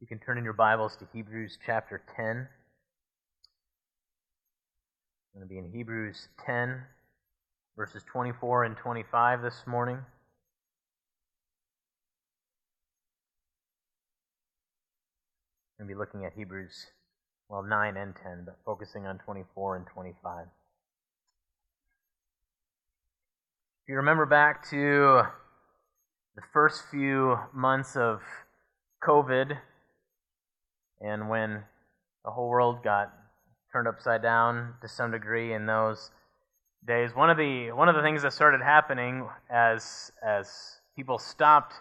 You can turn in your Bibles to Hebrews chapter 10. I'm going to be in Hebrews 10, verses 24 and 25 this morning. I'm going to be looking at Hebrews, well, 9 and 10, but focusing on 24 and 25. If you remember back to the first few months of COVID, and when the whole world got turned upside down to some degree in those days, one of the one of the things that started happening as as people stopped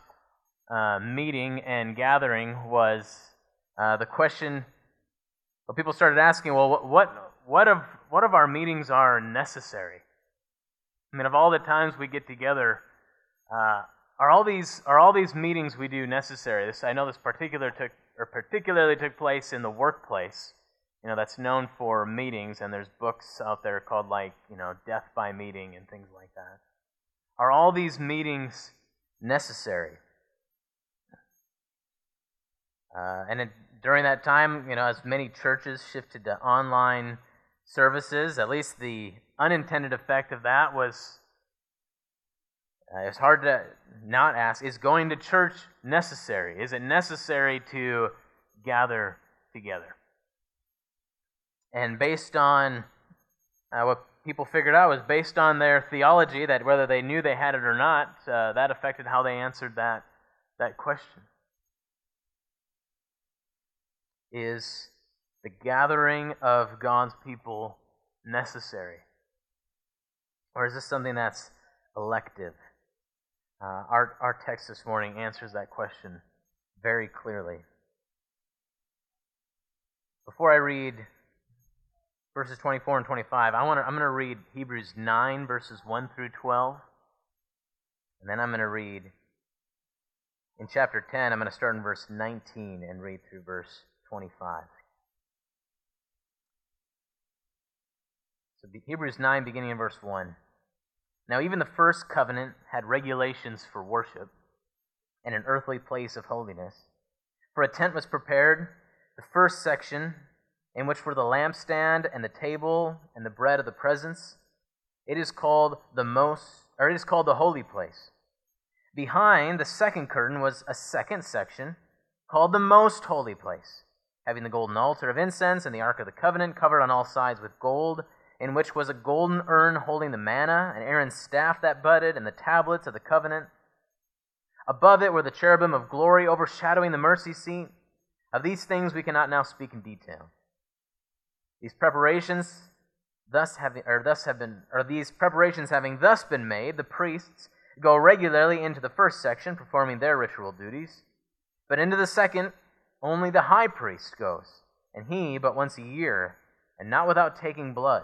uh, meeting and gathering was uh, the question. Well, people started asking, well, what what of what of our meetings are necessary? I mean, of all the times we get together, uh, are all these are all these meetings we do necessary? This I know this particular took or particularly took place in the workplace. You know, that's known for meetings, and there's books out there called like you know Death by Meeting and things like that. Are all these meetings necessary? Uh, and it, during that time, you know, as many churches shifted to online services, at least the unintended effect of that was uh, it's hard to not ask is going to church necessary? Is it necessary to gather together? And based on uh, what people figured out was based on their theology that whether they knew they had it or not, uh, that affected how they answered that, that question. Is the gathering of God's people necessary? Or is this something that's elective? Uh, our, our text this morning answers that question very clearly. Before I read verses 24 and 25, I want to, I'm going to read Hebrews 9, verses 1 through 12. And then I'm going to read in chapter 10, I'm going to start in verse 19 and read through verse 25. So Hebrews 9, beginning in verse 1. Now, even the first covenant had regulations for worship and an earthly place of holiness. For a tent was prepared, the first section, in which were the lampstand and the table and the bread of the presence. It is called the most, or it is called the holy place. Behind the second curtain was a second section called the most holy place, having the golden altar of incense and the ark of the covenant covered on all sides with gold in which was a golden urn holding the manna, and Aaron's staff that budded, and the tablets of the covenant. Above it were the cherubim of glory overshadowing the mercy seat. Of these things we cannot now speak in detail. These preparations thus having or thus have been or these preparations having thus been made, the priests go regularly into the first section, performing their ritual duties. But into the second, only the high priest goes, and he but once a year, and not without taking blood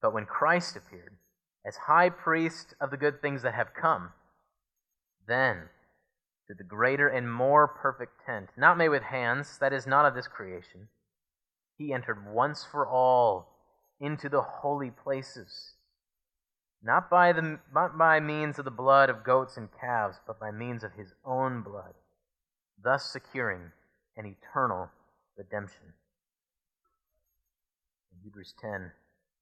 But when Christ appeared as high priest of the good things that have come, then to the greater and more perfect tent, not made with hands, that is not of this creation, he entered once for all into the holy places, not by, the, not by means of the blood of goats and calves, but by means of his own blood, thus securing an eternal redemption. In Hebrews 10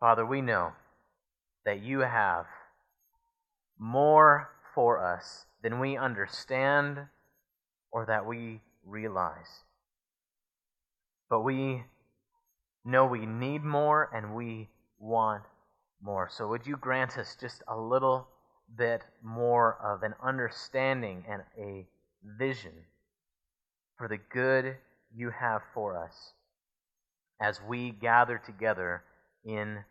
Father, we know that you have more for us than we understand or that we realize. But we know we need more and we want more. So would you grant us just a little bit more of an understanding and a vision for the good you have for us as we gather together in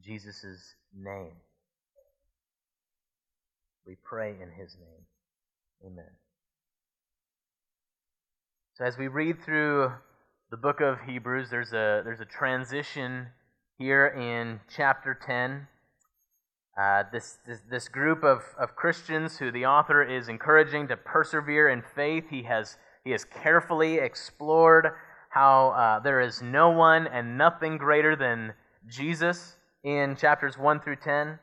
Jesus' name. We pray in his name. Amen. So as we read through the book of Hebrews, there's a there's a transition here in chapter 10. Uh, this, this, this group of, of Christians who the author is encouraging to persevere in faith, he has, he has carefully explored how uh, there is no one and nothing greater than Jesus in chapters 1 through 10.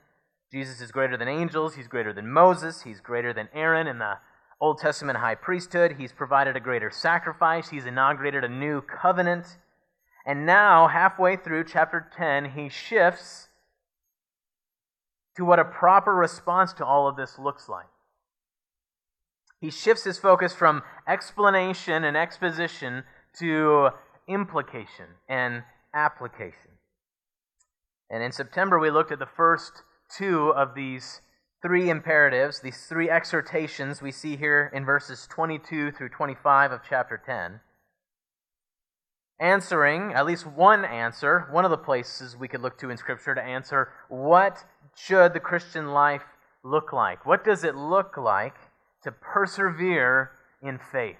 Jesus is greater than angels, he's greater than Moses, he's greater than Aaron in the Old Testament high priesthood, he's provided a greater sacrifice, he's inaugurated a new covenant. And now, halfway through chapter 10, he shifts to what a proper response to all of this looks like. He shifts his focus from explanation and exposition to implication and application. And in September, we looked at the first two of these three imperatives, these three exhortations we see here in verses 22 through 25 of chapter 10. Answering, at least one answer, one of the places we could look to in Scripture to answer what should the Christian life look like? What does it look like to persevere in faith?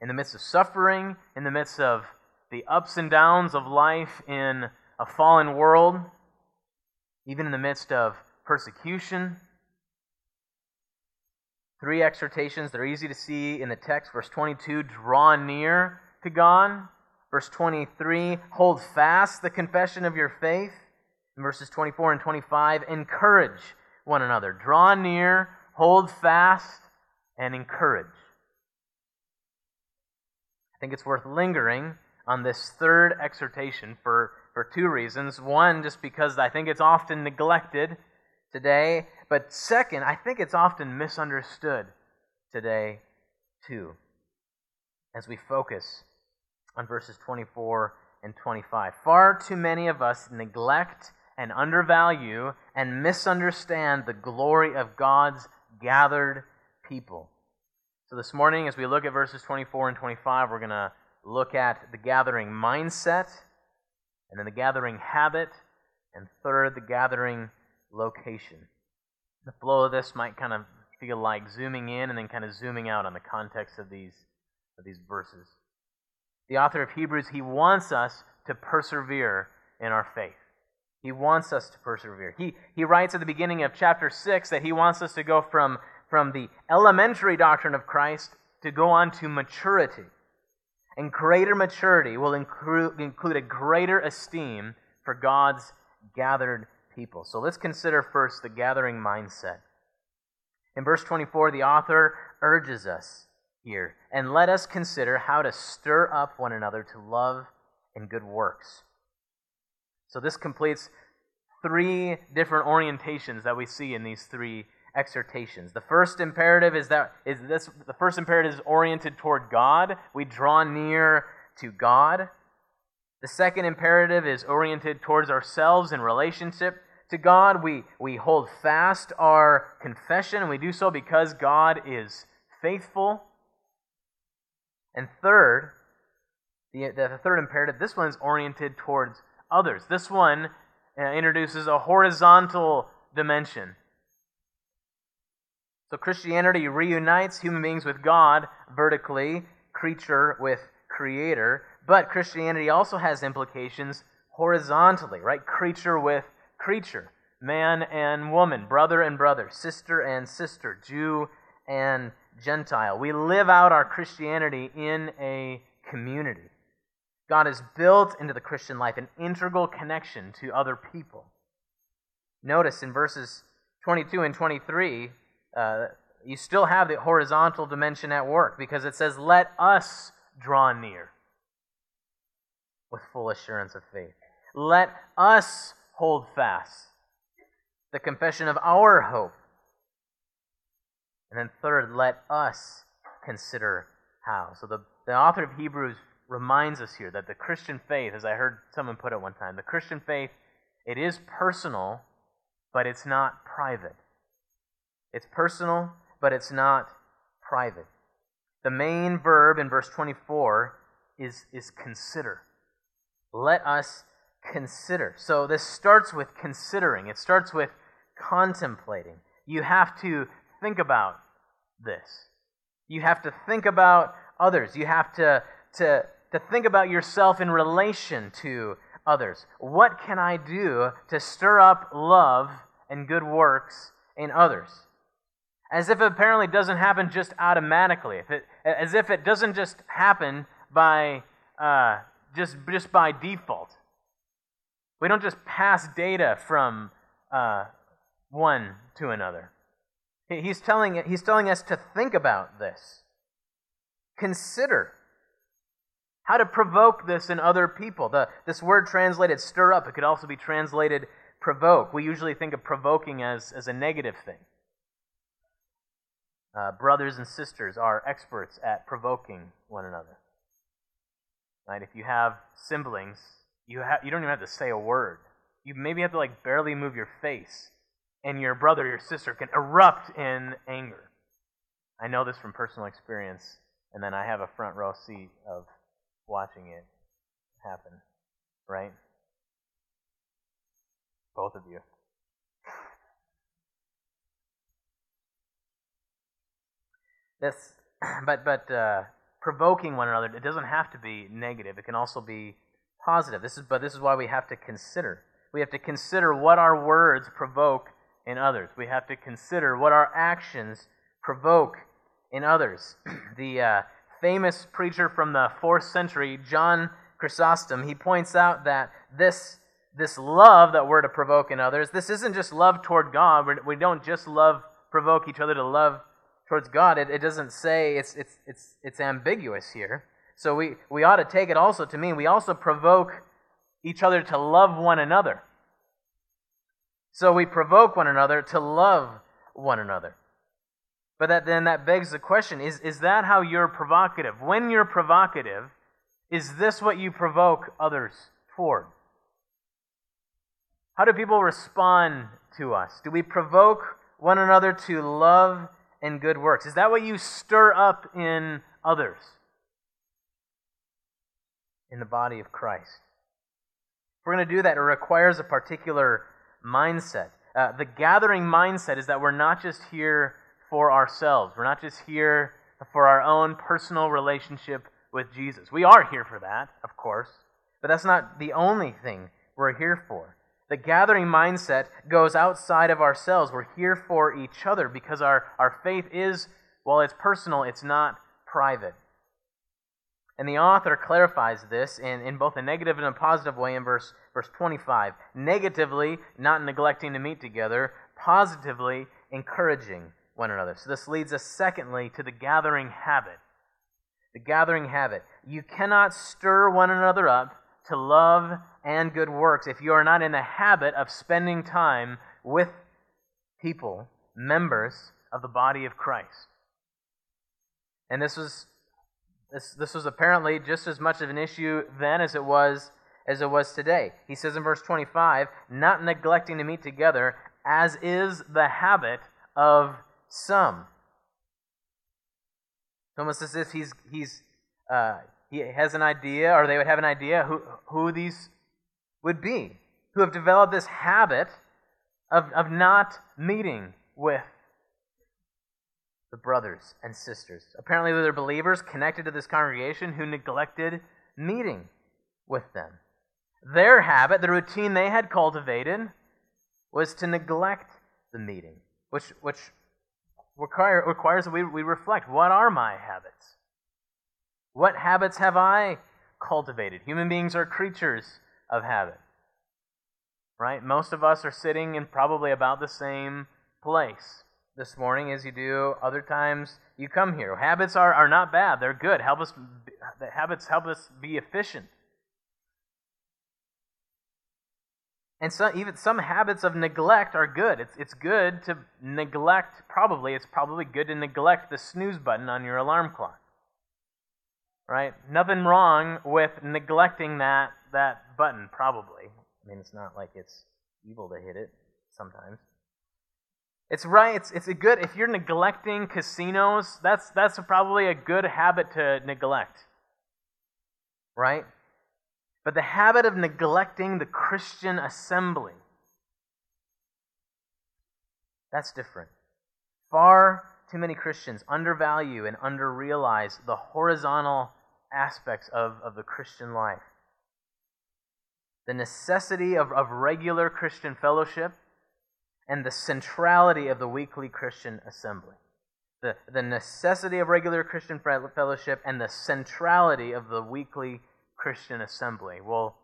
In the midst of suffering, in the midst of the ups and downs of life in a fallen world, even in the midst of persecution. Three exhortations that are easy to see in the text. Verse 22 draw near to God. Verse 23 hold fast the confession of your faith. Verses 24 and 25 encourage one another. Draw near, hold fast, and encourage. I think it's worth lingering on this third exhortation for, for two reasons. One, just because I think it's often neglected today, but second, I think it's often misunderstood today too, as we focus on verses 24 and 25. Far too many of us neglect and undervalue and misunderstand the glory of God's gathered people. So this morning, as we look at verses 24 and 25, we're going to look at the gathering mindset, and then the gathering habit, and third, the gathering location. The flow of this might kind of feel like zooming in and then kind of zooming out on the context of these, of these verses. The author of Hebrews, he wants us to persevere in our faith. He wants us to persevere. He, he writes at the beginning of chapter 6 that he wants us to go from, from the elementary doctrine of Christ to go on to maturity. And greater maturity will include, include a greater esteem for God's gathered people. So let's consider first the gathering mindset. In verse 24, the author urges us here, and let us consider how to stir up one another to love and good works. So this completes three different orientations that we see in these three exhortations. The first imperative is that is this the first imperative is oriented toward God. We draw near to God. The second imperative is oriented towards ourselves in relationship to God. We, we hold fast our confession, and we do so because God is faithful. And third, the, the third imperative, this one is oriented towards others. This one uh, introduces a horizontal dimension. So Christianity reunites human beings with God vertically, creature with creator, but Christianity also has implications horizontally, right? Creature with creature, man and woman, brother and brother, sister and sister, Jew and Gentile. We live out our Christianity in a community. God has built into the Christian life an integral connection to other people. Notice in verses 22 and 23, uh, you still have the horizontal dimension at work because it says, Let us draw near with full assurance of faith. Let us hold fast the confession of our hope. And then, third, let us consider how. So, the, the author of Hebrews reminds us here that the Christian faith, as I heard someone put it one time, the Christian faith, it is personal, but it's not private. It's personal, but it's not private. The main verb in verse 24 is, is consider. Let us consider. So this starts with considering, it starts with contemplating. You have to think about this. You have to think about others. You have to, to, to think about yourself in relation to others. What can I do to stir up love and good works in others? As if it apparently doesn't happen just automatically, if it, as if it doesn't just happen by uh, just, just by default. We don't just pass data from uh, one to another. He's telling, he's telling us to think about this. Consider how to provoke this in other people. The, this word translated stir up, it could also be translated provoke. We usually think of provoking as, as a negative thing. Uh, brothers and sisters are experts at provoking one another. Right? If you have siblings, you, have, you don't even have to say a word. You maybe have to like barely move your face, and your brother or your sister can erupt in anger. I know this from personal experience, and then I have a front row seat of watching it happen, right? Both of you. This, but but uh, provoking one another, it doesn't have to be negative. It can also be positive. This is but this is why we have to consider. We have to consider what our words provoke in others. We have to consider what our actions provoke in others. the uh, famous preacher from the fourth century, John Chrysostom, he points out that this this love that we're to provoke in others, this isn't just love toward God. We don't just love provoke each other to love towards God. It, it doesn't say it's it's it's it's ambiguous here. So we, we ought to take it also to mean we also provoke each other to love one another. So we provoke one another to love one another. But that, then that begs the question is, is that how you're provocative? When you're provocative, is this what you provoke others toward? How do people respond to us? Do we provoke one another to love and good works? Is that what you stir up in others in the body of Christ? If we're going to do that, it requires a particular mindset. Uh, the gathering mindset is that we're not just here for ourselves. We're not just here for our own personal relationship with Jesus. We are here for that, of course, but that's not the only thing we're here for. The gathering mindset goes outside of ourselves. We're here for each other because our, our faith is, while it's personal, it's not private. And the author clarifies this in, in both a negative and a positive way in verse, verse 25. Negatively, not neglecting to meet together. Positively, encouraging one another. So this leads us, secondly, to the gathering habit. The gathering habit. You cannot stir one another up to love and good works if you are not in the habit of spending time with people, members of the body of Christ. And this was this, this was apparently just as much of an issue then as it was as it was today. He says in verse 25, not neglecting to meet together, as is the habit of some. It's almost as if he's, he's, uh, he has an idea, or they would have an idea who, who these would be, who have developed this habit of, of not meeting with the brothers and sisters. Apparently, they're believers connected to this congregation who neglected meeting with them. Their habit, the routine they had cultivated, was to neglect the meeting, which, which require, requires that we, we reflect what are my habits? What habits have I cultivated? Human beings are creatures of habit. Right? Most of us are sitting in probably about the same place this morning as you do other times you come here. Habits are, are not bad, they're good. Help us, habits help us be efficient. And some, even some habits of neglect are good. It's, it's good to neglect, probably, it's probably good to neglect the snooze button on your alarm clock. Right? Nothing wrong with neglecting that, that button, probably. I mean, it's not like it's evil to hit it sometimes. It's right. It's, it's a good, if you're neglecting casinos, that's, that's probably a good habit to neglect. Right? But the habit of neglecting the Christian assembly, that's different. Far too many Christians undervalue and underrealize the horizontal aspects of, of the Christian life. The necessity of, of regular Christian fellowship and the centrality of the weekly Christian assembly. The, the necessity of regular Christian fellowship and the centrality of the weekly Christian assembly. We'll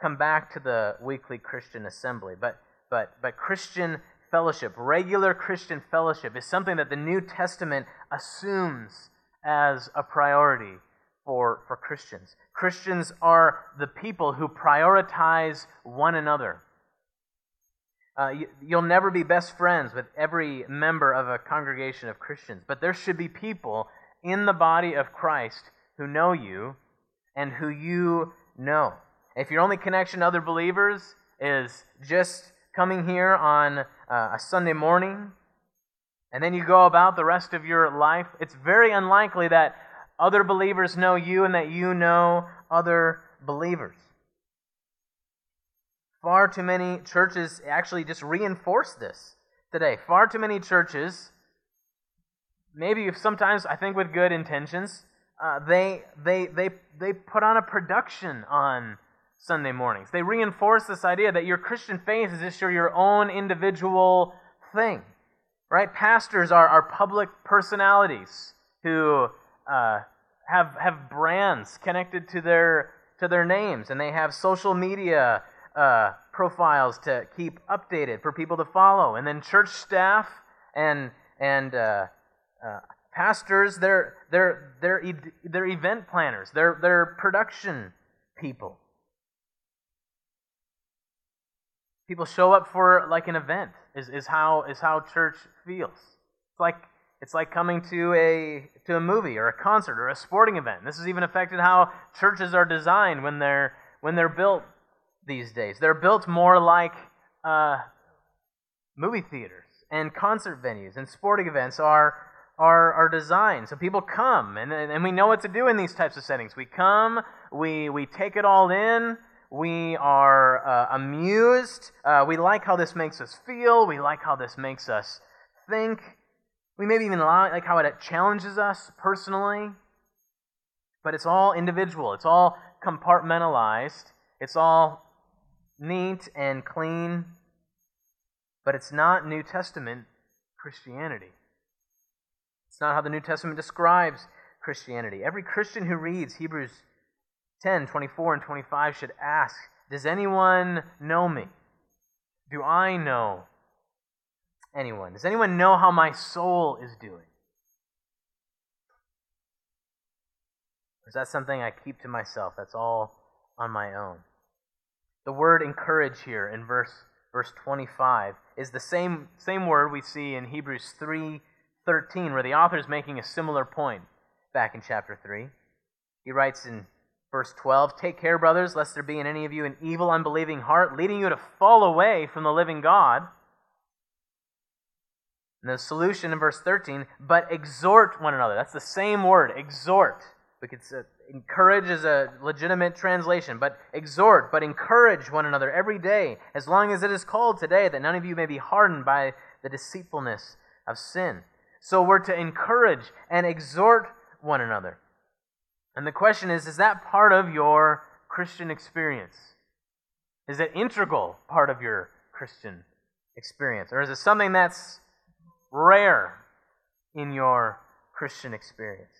come back to the weekly Christian assembly, but, but, but Christian fellowship, regular Christian fellowship, is something that the New Testament assumes as a priority for, for Christians. Christians are the people who prioritize one another. Uh, you, you'll never be best friends with every member of a congregation of Christians, but there should be people in the body of Christ who know you and who you know. If your only connection to other believers is just coming here on uh, a Sunday morning, and then you go about the rest of your life, it's very unlikely that other believers know you and that you know other believers. Far too many churches actually just reinforce this today. Far too many churches, maybe sometimes I think with good intentions, uh, they, they, they, they put on a production on Sunday mornings. They reinforce this idea that your Christian faith is just your, your own individual thing. Right? Pastors are, are public personalities who uh, have, have brands connected to their, to their names, and they have social media uh, profiles to keep updated for people to follow. And then church staff and, and uh, uh, pastors, they're, they're, they're, they're event planners, they're, they're production people. People show up for like an event is, is how is how church feels. It's like it's like coming to a to a movie or a concert or a sporting event. This has even affected how churches are designed when they're when they're built these days. They're built more like uh, movie theaters and concert venues and sporting events are, are, are designed. So people come, and, and we know what to do in these types of settings. We come, we, we take it all in, we are uh, amused, uh, we like how this makes us feel, we like how this makes us think. We maybe even like how it challenges us personally. But it's all individual, it's all compartmentalized, it's all neat and clean, but it's not New Testament Christianity. It's not how the New Testament describes Christianity. Every Christian who reads Hebrews 10 24 and 25 should ask Does anyone know me? Do I know anyone? Does anyone know how my soul is doing? Or is that something I keep to myself? That's all on my own. The word encourage here in verse, verse 25 is the same, same word we see in Hebrews 3.13, where the author is making a similar point back in chapter 3. He writes in verse 12, Take care, brothers, lest there be in any of you an evil, unbelieving heart, leading you to fall away from the living God. And the solution in verse 13, but exhort one another. That's the same word, exhort. We could say, encourage is a legitimate translation, but exhort, but encourage one another every day, as long as it is called today, that none of you may be hardened by the deceitfulness of sin. So we're to encourage and exhort one another. And the question is is that part of your Christian experience? Is it integral part of your Christian experience? Or is it something that's rare in your Christian experience?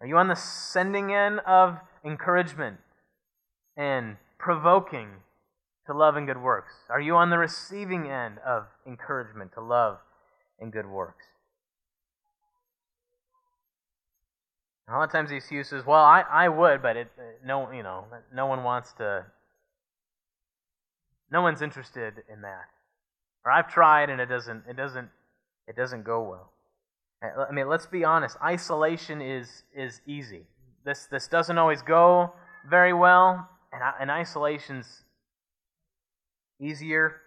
Are you on the sending end of encouragement and provoking to love and good works? Are you on the receiving end of encouragement to love and good works? A lot of times the excuse is, well, I, I would, but it, no, you know, no one wants to, no one's interested in that. Or I've tried and it doesn't, it doesn't, it doesn't go well. Eh, I mean, let's be honest. Isolation is is easy. This this doesn't always go very well, and, and isolation's easier.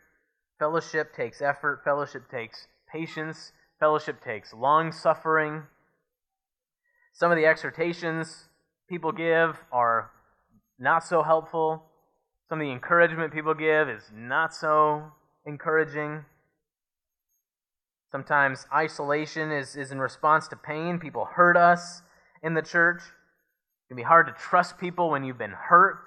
Fellowship takes effort. Fellowship takes patience. Fellowship takes long suffering. Some of the exhortations people give are not so helpful. Some of the encouragement people give is not so encouraging. Sometimes isolation is, is in response to pain. People hurt us in the church. It can be hard to trust people when you've been hurt.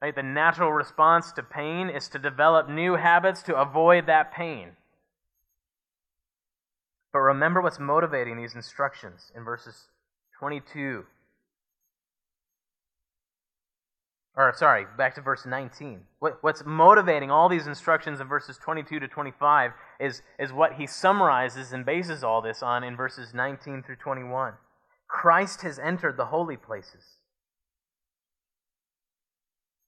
Right? The natural response to pain is to develop new habits to avoid that pain. But remember what's motivating these instructions in verses 22 or sorry, back to verse 19. What, what's motivating all these instructions in verses 22 to 25 is, is what he summarizes and bases all this on in verses 19 through 21. Christ has entered the holy places.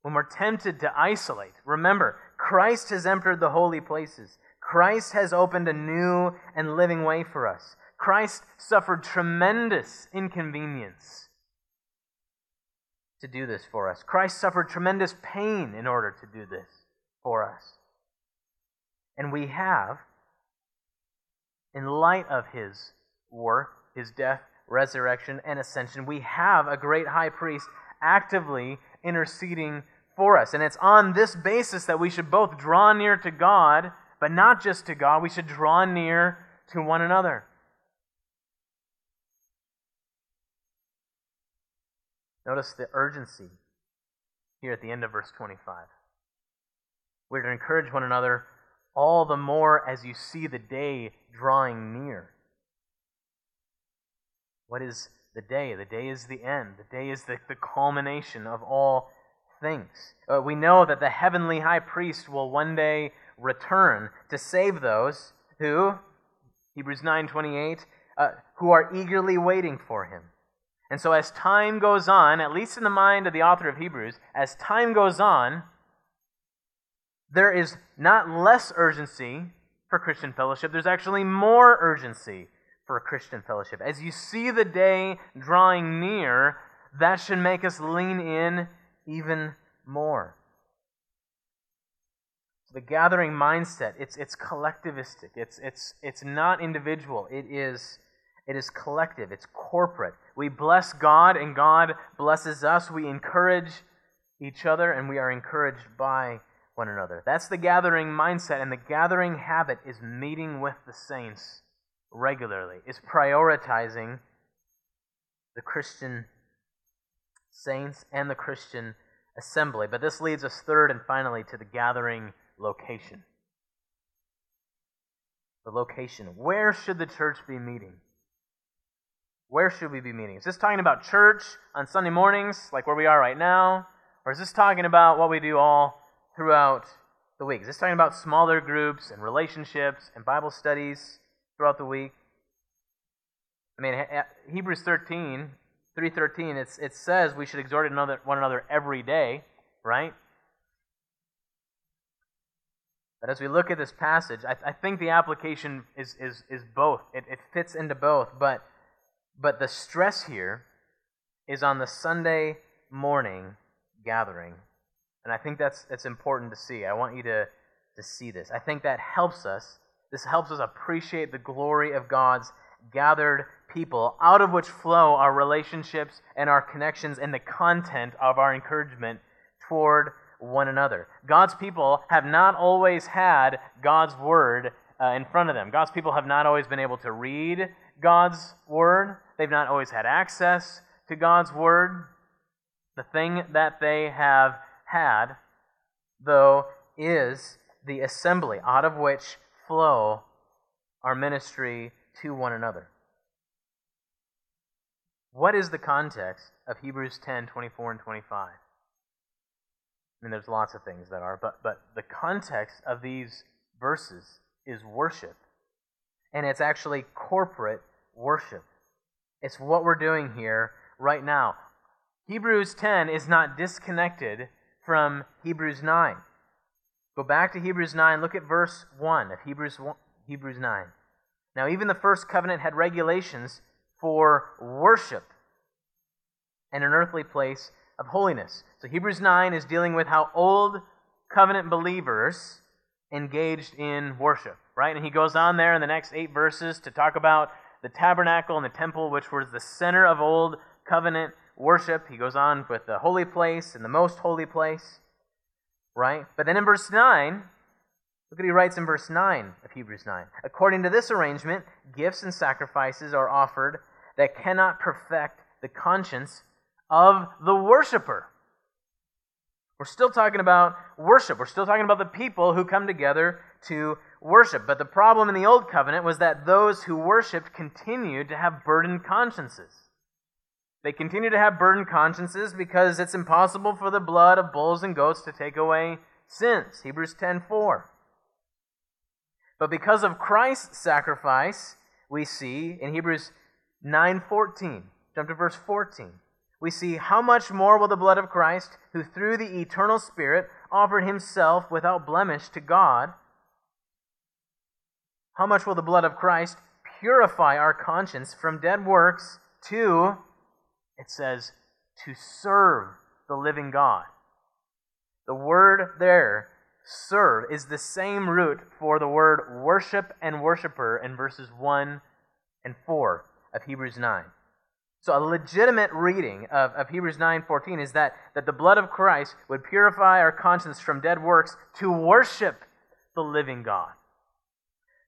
When we're tempted to isolate, remember, Christ has entered the holy places. Christ has opened a new and living way for us. Christ suffered tremendous inconvenience to do this for us. Christ suffered tremendous pain in order to do this for us. And we have, in light of his work, his death, resurrection, and ascension, we have a great high priest actively interceding for us. And it's on this basis that we should both draw near to God, but not just to God, we should draw near to one another. Notice the urgency here at the end of verse 25. We're to encourage one another all the more as you see the day drawing near. What is the day? The day is the end. The day is the, the culmination of all things. Uh, we know that the heavenly high priest will one day return to save those who, Hebrews 9:28, uh, who are eagerly waiting for him. And so, as time goes on, at least in the mind of the author of Hebrews, as time goes on, there is not less urgency for Christian fellowship, there's actually more urgency for Christian fellowship. As you see the day drawing near, that should make us lean in even more. The gathering mindset, it's, it's collectivistic. It's, it's, it's not individual. It is it is collective, it's corporate. We bless God, and God blesses us. We encourage each other, and we are encouraged by one another. That's the gathering mindset, and the gathering habit is meeting with the saints regularly, is prioritizing the Christian saints and the Christian assembly. But this leads us third and finally to the gathering location. The location. Where should the church be meeting? Where should we be meeting? Is this talking about church on Sunday mornings, like where we are right now? Or is this talking about what we do all throughout the week? Is this talking about smaller groups and relationships and Bible studies throughout the week? I mean, Hebrews 13, 313, it's, it says we should exhort another, one another every day, right? But as we look at this passage, I, I think the application is, is, is both. It, it fits into both. But but the stress here is on the Sunday morning gathering. And I think that's, that's important to see. I want you to, to see this. I think that helps us. This helps us appreciate the glory of God's gathered people, out of which flow our relationships and our connections and the content of our encouragement toward one another. God's people have not always had God's word uh, in front of them. God's people have not always been able to read God's word. They've not always had access to God's word. The thing that they have had, though, is the assembly out of which flow our ministry to one another. what is the context of Hebrews 10 24 and 25? I mean, there's lots of things that are, but, but the context of these verses is worship. And it's actually corporate worship. It's what we're doing here right now. Hebrews 10 is not disconnected from Hebrews 9. Go back to Hebrews 9, look at verse 1 of Hebrews, 1, Hebrews 9. Now, even the first covenant had regulations for worship and an earthly place of holiness. So, Hebrews 9 is dealing with how old covenant believers engaged in worship, right? And he goes on there in the next eight verses to talk about the tabernacle and the temple, which was the center of old covenant worship. He goes on with the holy place and the most holy place, right? But then in verse 9, look what he writes in verse 9 of Hebrews 9. According to this arrangement, gifts and sacrifices are offered that cannot perfect the conscience of the worshiper. We're still talking about worship. We're still talking about the people who come together to worship. But the problem in the Old Covenant was that those who worshiped continued to have burdened consciences. They continued to have burdened consciences because it's impossible for the blood of bulls and goats to take away sins. Hebrews 10:4. But because of Christ's sacrifice, we see in Hebrews 9:14. Jump to verse 14 we see how much more will the blood of Christ, who through the eternal Spirit offered himself without blemish to God, how much will the blood of Christ purify our conscience from dead works to, it says, to serve the living God? The word there, serve, is the same root for the word worship and worshiper in verses 1 and 4 of Hebrews 9. So a legitimate reading of, of Hebrews 9:14 is that, that the blood of Christ would purify our conscience from dead works to worship the living God.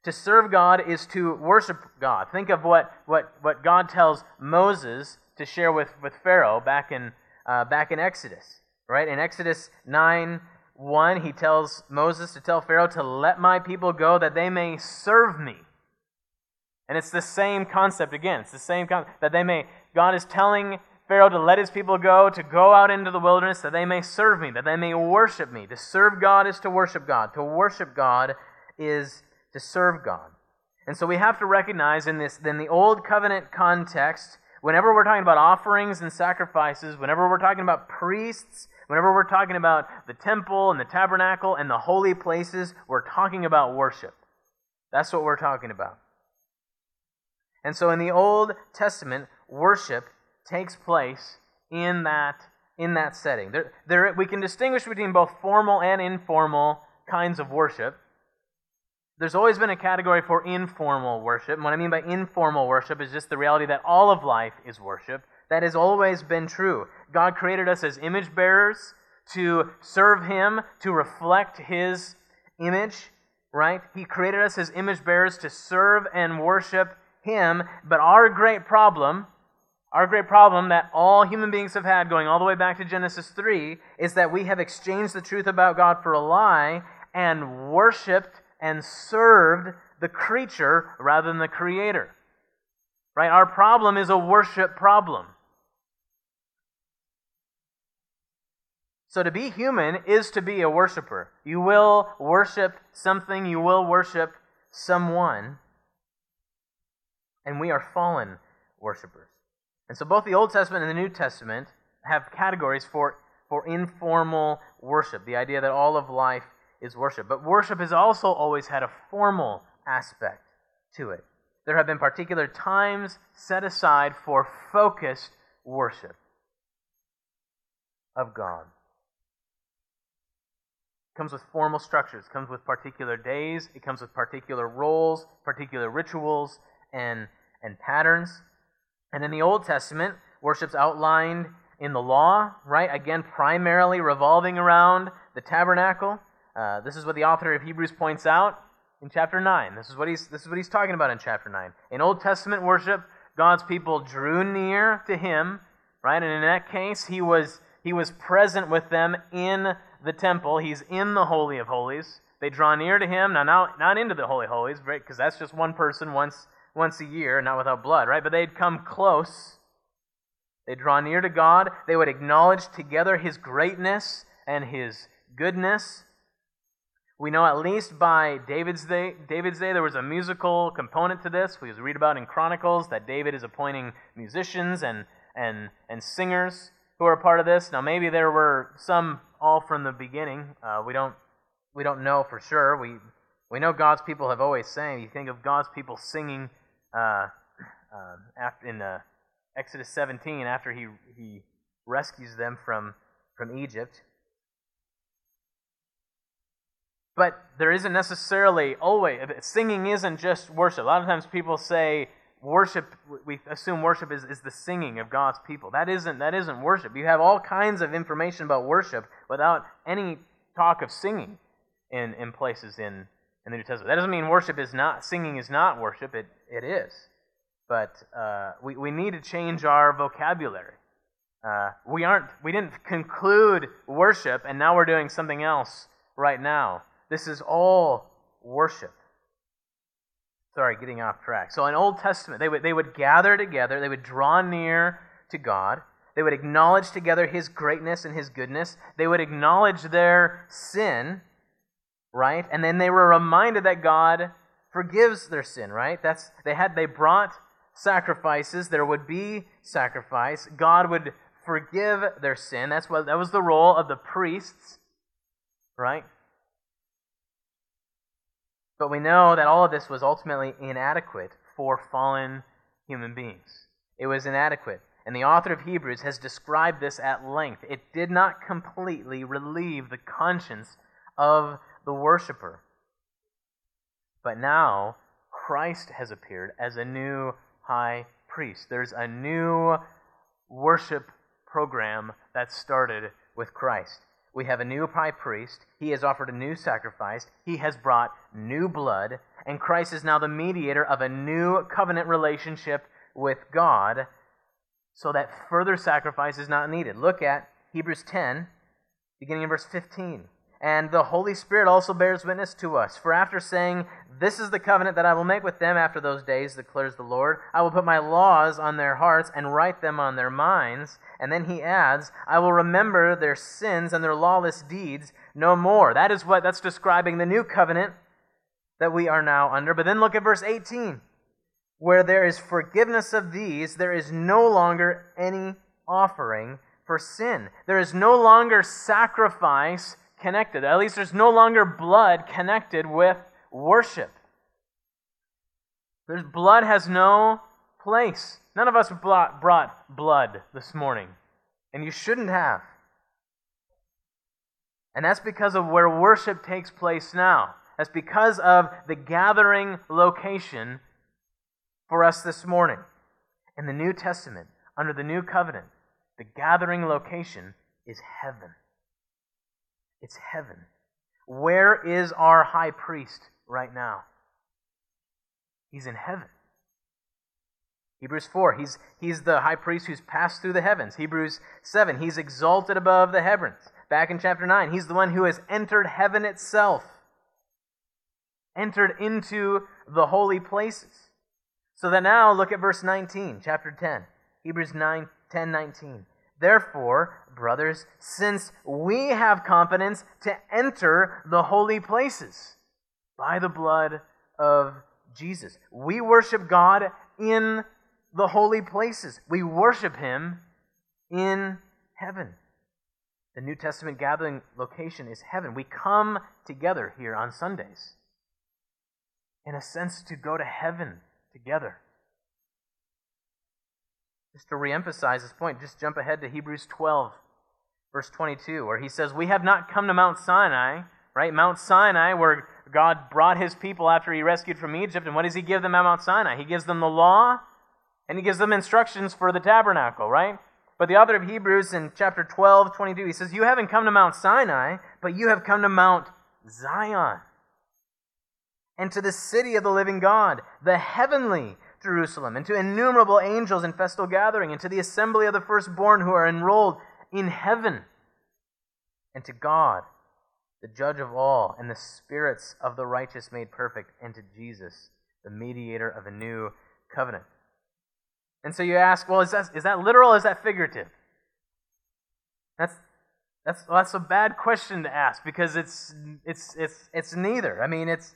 To serve God is to worship God. Think of what, what, what God tells Moses to share with, with Pharaoh back in, uh, back in Exodus. Right? In Exodus 9 1, he tells Moses to tell Pharaoh to let my people go that they may serve me. And it's the same concept again. It's the same concept that they may God is telling Pharaoh to let his people go, to go out into the wilderness, that they may serve me, that they may worship me. To serve God is to worship God. To worship God is to serve God. And so we have to recognize in this, in the old covenant context, whenever we're talking about offerings and sacrifices, whenever we're talking about priests, whenever we're talking about the temple and the tabernacle and the holy places, we're talking about worship. That's what we're talking about. And so in the Old Testament, worship takes place in that, in that setting. There, there, we can distinguish between both formal and informal kinds of worship. There's always been a category for informal worship. And what I mean by informal worship is just the reality that all of life is worship. That has always been true. God created us as image bearers to serve Him, to reflect His image, right? He created us as image bearers to serve and worship Him. But our great problem our great problem that all human beings have had, going all the way back to Genesis 3, is that we have exchanged the truth about God for a lie and worshiped and served the creature rather than the creator. Right? Our problem is a worship problem. So to be human is to be a worshiper. You will worship something, you will worship someone. And we are fallen worshipers. And so both the Old Testament and the New Testament have categories for, for informal worship, the idea that all of life is worship. But worship has also always had a formal aspect to it. There have been particular times set aside for focused worship of God. It comes with formal structures, it comes with particular days, it comes with particular roles, particular rituals, and, and patterns. And in the Old Testament, worship's outlined in the law, right? Again, primarily revolving around the tabernacle. Uh, this is what the author of Hebrews points out in chapter 9. This is, what he's, this is what he's talking about in chapter 9. In Old Testament worship, God's people drew near to him, right? And in that case, he was, he was present with them in the temple. He's in the Holy of Holies. They draw near to him, now not, not into the Holy of Holies, right? Because that's just one person once once a year, not without blood, right? But they'd come close They draw near to God. They would acknowledge together His greatness and His goodness. We know at least by David's day, David's day there was a musical component to this. We read about in Chronicles that David is appointing musicians and, and, and singers who are a part of this. Now maybe there were some all from the beginning. Uh, we don't we don't know for sure. We we know God's people have always sang. You think of God's people singing uh, uh, after in uh, Exodus 17 after he he rescues them from from Egypt. But there isn't necessarily always singing isn't just worship. A lot of times people say worship we assume worship is, is the singing of God's people. That isn't that isn't worship. You have all kinds of information about worship without any talk of singing in, in places in, in the New Testament. That doesn't mean worship is not singing is not worship. It it is. But uh, we, we need to change our vocabulary. Uh, we aren't we didn't conclude worship and now we're doing something else right now. This is all worship. Sorry, getting off track. So in Old Testament, they would, they would gather together, they would draw near to God, they would acknowledge together His greatness and His goodness, they would acknowledge their sin, right? And then they were reminded that God forgives their sin, right? That's they had they brought sacrifices, there would be sacrifice. God would forgive their sin. That's what that was the role of the priests, right? But we know that all of this was ultimately inadequate for fallen human beings. It was inadequate. And the author of Hebrews has described this at length. It did not completely relieve the conscience of the worshiper. But now, Christ has appeared as a new high priest. There's a new worship program that started with Christ. We have a new high priest. He has offered a new sacrifice. He has brought new blood. And Christ is now the mediator of a new covenant relationship with God so that further sacrifice is not needed. Look at Hebrews 10, beginning in verse 15. And the Holy Spirit also bears witness to us. For after saying, This is the covenant that I will make with them after those days, declares the Lord, I will put my laws on their hearts and write them on their minds. And then he adds, I will remember their sins and their lawless deeds no more. That is what that's describing the new covenant that we are now under. But then look at verse 18. Where there is forgiveness of these, there is no longer any offering for sin. There is no longer sacrifice connected. At least there's no longer blood connected with worship. There's blood has no place. None of us brought blood this morning, and you shouldn't have. And that's because of where worship takes place now. That's because of the gathering location for us this morning. In the New Testament, under the New Covenant, the gathering location is heaven. It's heaven. Where is our high priest right now? He's in heaven. Hebrews 4, he's, he's the high priest who's passed through the heavens. Hebrews 7, he's exalted above the heavens. Back in chapter 9, he's the one who has entered heaven itself, entered into the holy places. So then now look at verse 19, chapter 10. Hebrews 9, 10, 19. Therefore, brothers, since we have confidence to enter the holy places by the blood of Jesus, we worship God in the holy places. We worship Him in heaven. The New Testament gathering location is heaven. We come together here on Sundays, in a sense, to go to heaven together. Just to reemphasize this point, just jump ahead to Hebrews 12, verse 22, where he says, We have not come to Mount Sinai, right? Mount Sinai, where God brought his people after he rescued from Egypt. And what does he give them at Mount Sinai? He gives them the law and he gives them instructions for the tabernacle, right? But the author of Hebrews in chapter 12, 22, he says, You haven't come to Mount Sinai, but you have come to Mount Zion and to the city of the living God, the heavenly Jerusalem, and to innumerable angels in festal gathering, and to the assembly of the firstborn who are enrolled in heaven, and to God, the judge of all, and the spirits of the righteous made perfect, and to Jesus, the mediator of a new covenant. And so you ask, well, is that, is that literal or is that figurative? That's, that's, well, that's a bad question to ask because it's, it's, it's, it's neither. I mean, it's,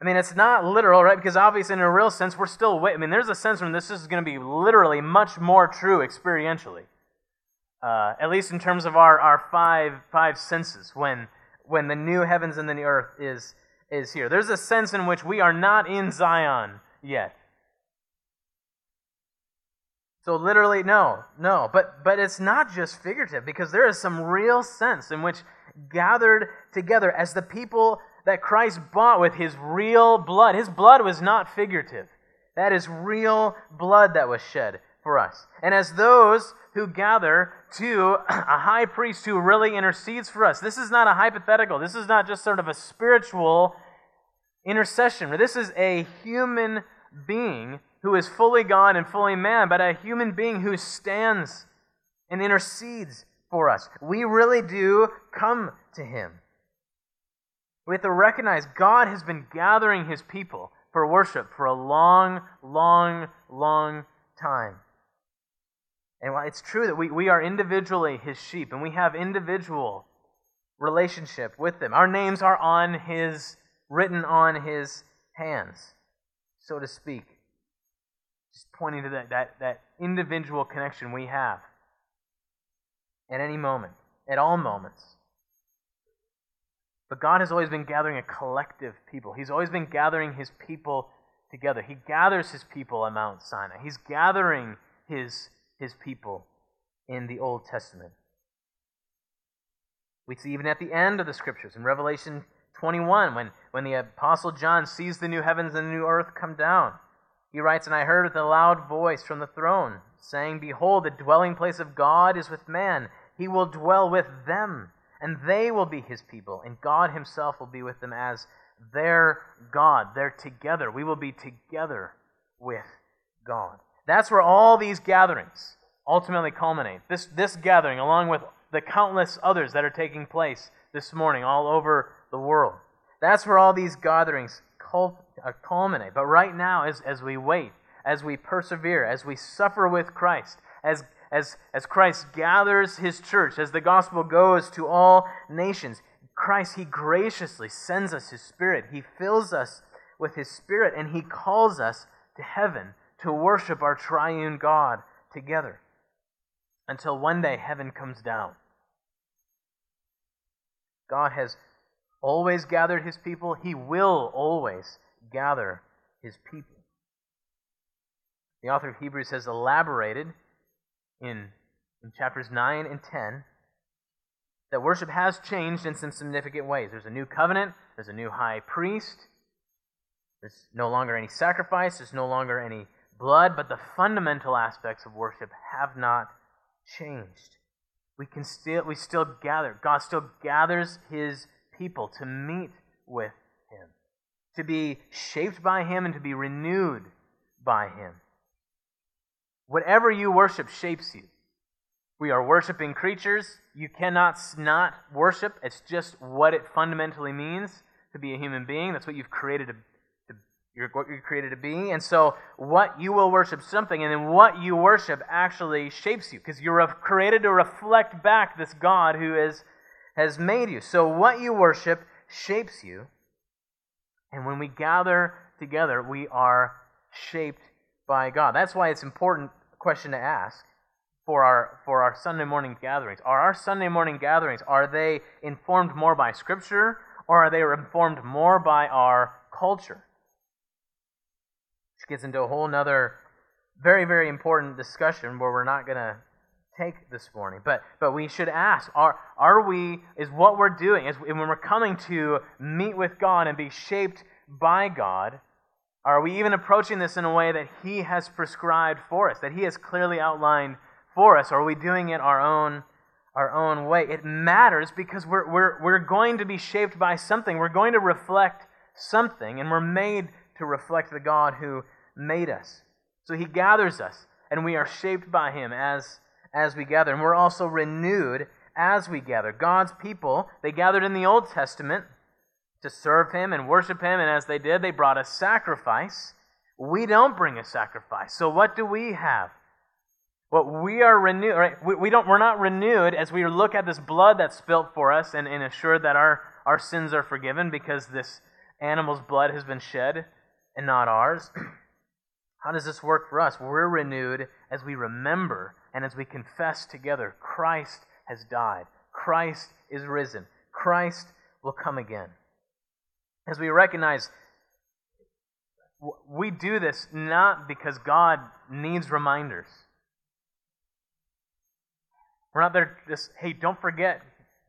I mean, it's not literal, right? Because obviously, in a real sense, we're still wait. I mean, there's a sense when this is going to be literally much more true experientially, uh, at least in terms of our, our five five senses. When when the new heavens and the new earth is is here, there's a sense in which we are not in Zion yet. So literally, no, no. But but it's not just figurative because there is some real sense in which gathered together as the people that Christ bought with his real blood. His blood was not figurative. That is real blood that was shed for us. And as those who gather to a high priest who really intercedes for us, this is not a hypothetical. This is not just sort of a spiritual intercession. This is a human being who is fully God and fully man, but a human being who stands and intercedes for us. We really do come to him. We have to recognize God has been gathering his people for worship for a long, long, long time. And while it's true that we, we are individually his sheep and we have individual relationship with them. Our names are on his, written on his hands, so to speak. Just pointing to that, that, that individual connection we have at any moment, at all moments. But God has always been gathering a collective people. He's always been gathering his people together. He gathers his people at Mount Sinai. He's gathering his, his people in the Old Testament. We see even at the end of the scriptures in Revelation 21 when, when the Apostle John sees the new heavens and the new earth come down. He writes, And I heard with a loud voice from the throne, saying, Behold, the dwelling place of God is with man. He will dwell with them and they will be his people, and God himself will be with them as their God. They're together. We will be together with God. That's where all these gatherings ultimately culminate. This, this gathering, along with the countless others that are taking place this morning all over the world. That's where all these gatherings uh, culminate. But right now, as, as we wait, as we persevere, as we suffer with Christ, as as, as Christ gathers his church, as the gospel goes to all nations, Christ, he graciously sends us his spirit. He fills us with his spirit, and he calls us to heaven to worship our triune God together until one day heaven comes down. God has always gathered his people, he will always gather his people. The author of Hebrews has elaborated in, in chapters 9 and 10 that worship has changed in some significant ways. There's a new covenant, there's a new high priest, there's no longer any sacrifice, there's no longer any blood, but the fundamental aspects of worship have not changed. We can still we still gather. God still gathers his people to meet with him, to be shaped by him and to be renewed by him. Whatever you worship shapes you. We are worshiping creatures. You cannot not worship. It's just what it fundamentally means to be a human being. That's what you've created to, to you're, what you're created to be. And so, what you will worship something, and then what you worship actually shapes you, because you're created to reflect back this God who is, has made you. So, what you worship shapes you. And when we gather together, we are shaped by God. That's why it's important question to ask for our for our Sunday morning gatherings. Are our Sunday morning gatherings are they informed more by scripture or are they informed more by our culture? Which gets into a whole nother very, very important discussion where we're not gonna take this morning. But but we should ask, are are we is what we're doing is when we're coming to meet with God and be shaped by God, are we even approaching this in a way that He has prescribed for us, that He has clearly outlined for us? Or are we doing it our own, our own way? It matters because we're, we're, we're going to be shaped by something. We're going to reflect something, and we're made to reflect the God who made us. So He gathers us, and we are shaped by Him as, as we gather. And we're also renewed as we gather. God's people, they gathered in the Old Testament to serve him and worship him, and as they did, they brought a sacrifice. We don't bring a sacrifice. So, what do we have What we are renewed, right? We, we don't, we're not renewed as we look at this blood that's spilt for us and, and that our, our sins are forgiven because this animal's blood has been shed and not ours. How does this work for us? We're renewed as we remember and as we confess together Christ has died, Christ is risen, Christ will come again. As we recognize we do this not because God needs reminders. We're not there just, hey, don't forget,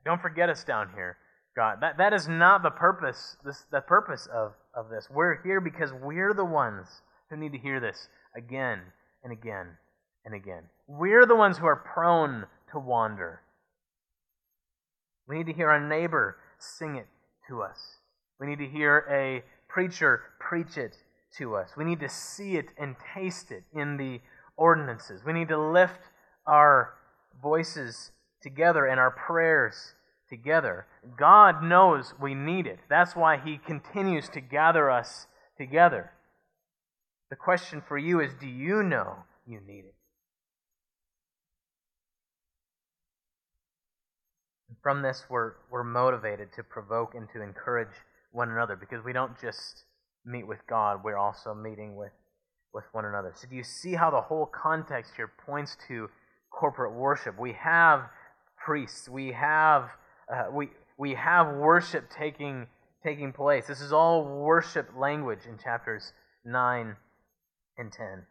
don't forget us down here, God. That, that is not the purpose, this, the purpose of, of this. We're here because we're the ones who need to hear this again and again and again. We're the ones who are prone to wander. We need to hear our neighbor sing it to us. We need to hear a preacher preach it to us. We need to see it and taste it in the ordinances. We need to lift our voices together and our prayers together. God knows we need it. That's why He continues to gather us together. The question for you is do you know you need it? From this, we're, we're motivated to provoke and to encourage one another because we don't just meet with God, we're also meeting with, with one another. So, do you see how the whole context here points to corporate worship? We have priests, we have, uh, we, we have worship taking, taking place. This is all worship language in chapters 9 and 10.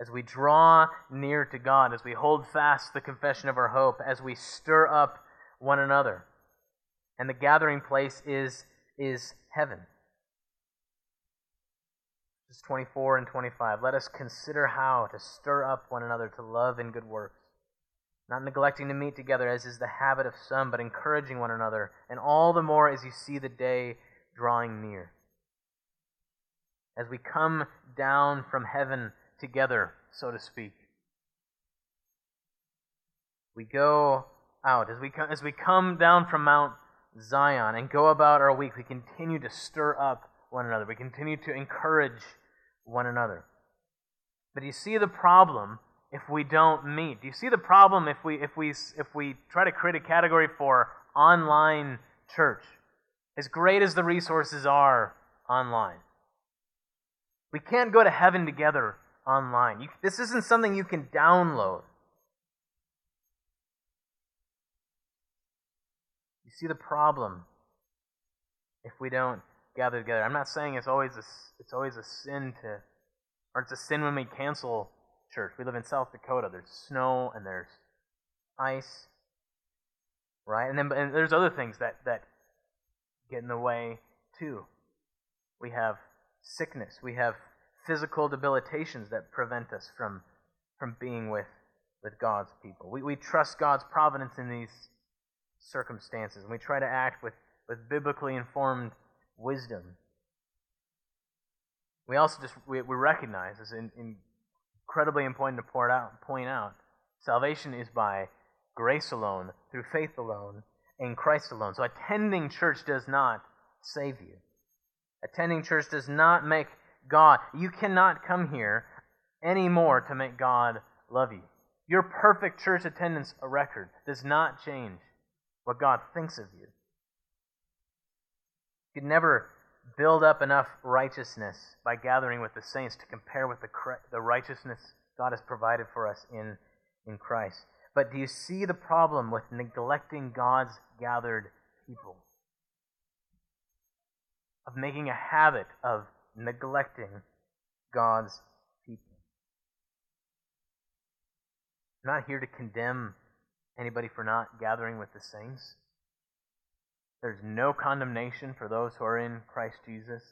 As we draw near to God, as we hold fast the confession of our hope, as we stir up one another. And the gathering place is, is heaven. Verses 24 and 25. Let us consider how to stir up one another to love and good works, not neglecting to meet together, as is the habit of some, but encouraging one another, and all the more as you see the day drawing near. As we come down from heaven together, so to speak, we go out. As we, come, as we come down from Mount Zion and go about our week, we continue to stir up one another. We continue to encourage one another. But do you see the problem if we don't meet? Do you see the problem if we if we if we try to create a category for online church? As great as the resources are online, we can't go to heaven together online. You, this isn't something you can download. See the problem if we don't gather together. I'm not saying it's always a, it's always a sin to, or it's a sin when we cancel church. We live in South Dakota. There's snow and there's ice, right? And then and there's other things that that get in the way too. We have sickness. We have physical debilitations that prevent us from from being with with God's people. We we trust God's providence in these circumstances, and we try to act with with biblically informed wisdom. We also just we, we recognize this in, in incredibly important to point out, point out. Salvation is by grace alone, through faith alone, in Christ alone. So attending church does not save you. Attending church does not make God. You cannot come here anymore to make God love you. Your perfect church attendance record does not change what God thinks of you You could never build up enough righteousness by gathering with the saints to compare with the, the righteousness God has provided for us in, in Christ. But do you see the problem with neglecting God's gathered people? Of making a habit of neglecting God's people. I'm not here to condemn anybody for not gathering with the saints. There's no condemnation for those who are in Christ Jesus.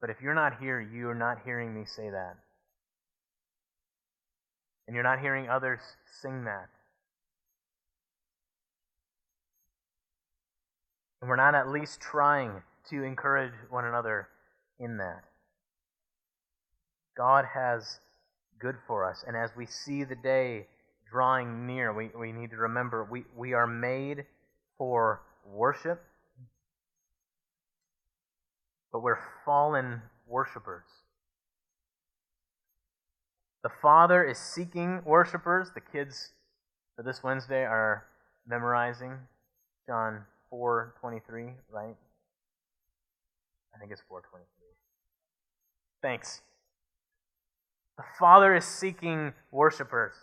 But if you're not here, you are not hearing me say that. And you're not hearing others sing that. And we're not at least trying to encourage one another in that. God has good for us. And as we see the day drawing near, we, we need to remember we, we are made for worship, but we're fallen worshipers. The Father is seeking worshipers. The kids for this Wednesday are memorizing John 4:23, right? I think it's 4:23. Thanks. The Father is seeking worshipers.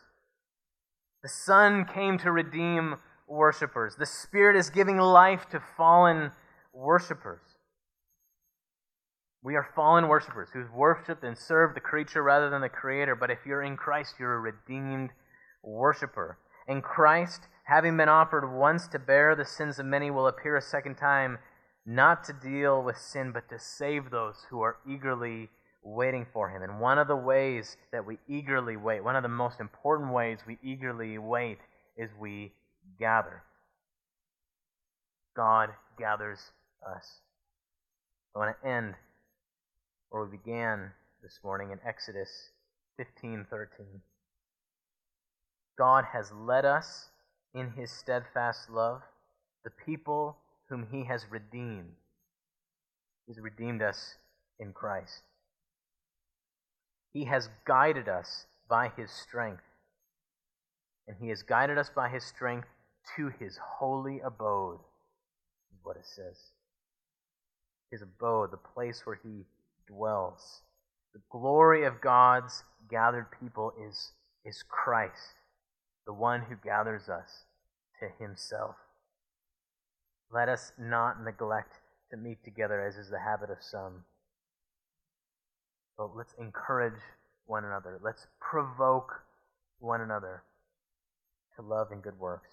The Son came to redeem worshipers. The Spirit is giving life to fallen worshipers. We are fallen worshipers who've worshiped and served the creature rather than the Creator. But if you're in Christ, you're a redeemed worshiper. And Christ, having been offered once to bear the sins of many, will appear a second time, not to deal with sin, but to save those who are eagerly waiting for Him. And one of the ways that we eagerly wait, one of the most important ways we eagerly wait, is we gather. God gathers us. I want to end where we began this morning in Exodus 15:13. God has led us in his steadfast love, the people whom he has redeemed. He's redeemed us in Christ. He has guided us by his strength. And he has guided us by his strength to his holy abode, is what it says. His abode, the place where he dwells. The glory of God's gathered people is, is Christ, the one who gathers us to himself. Let us not neglect to meet together, as is the habit of some. But let's encourage one another. Let's provoke one another to love and good works.